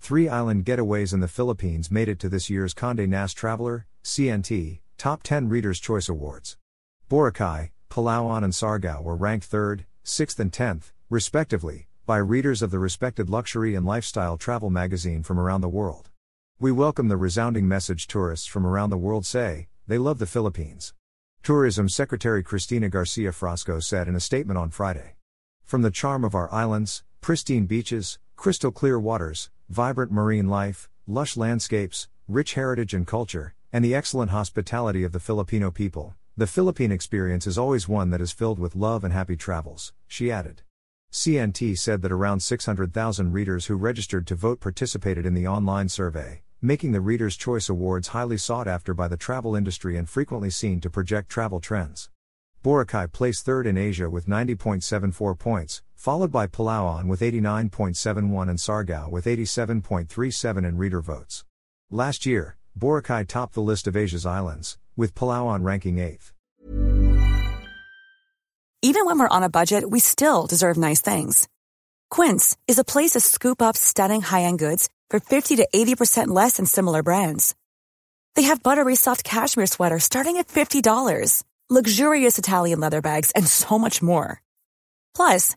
Three island getaways in the Philippines made it to this year's Conde Nast Traveler, CNT, Top 10 Reader's Choice Awards. Boracay, Palawan, and Siargao were ranked 3rd, 6th, and 10th, respectively, by readers of the respected luxury and lifestyle travel magazine from around the world. We welcome the resounding message tourists from around the world say, they love the Philippines. Tourism Secretary Cristina Garcia Frasco said in a statement on Friday. From the charm of our islands, pristine beaches, crystal clear waters, vibrant marine life, lush landscapes, rich heritage and culture, and the excellent hospitality of the Filipino people, the Philippine experience is always one that is filled with love and happy travels, she added. CNT said that around 600,000 readers who registered to vote participated in the online survey, making the Reader's Choice Awards highly sought after by the travel industry and frequently seen to project travel trends. Boracay placed third in Asia with 90.74 points, followed by Palawan with 89.71 and Siargao with 87.37 in reader votes. Last year, Boracay topped the list of Asia's islands, with Palawan ranking 8th. Even when we're on a budget, we still deserve nice things. Quince is a place to scoop up stunning high-end goods for 50 to 80% less than similar brands. They have buttery soft cashmere sweaters starting at $50, luxurious Italian leather bags, and so much more. Plus,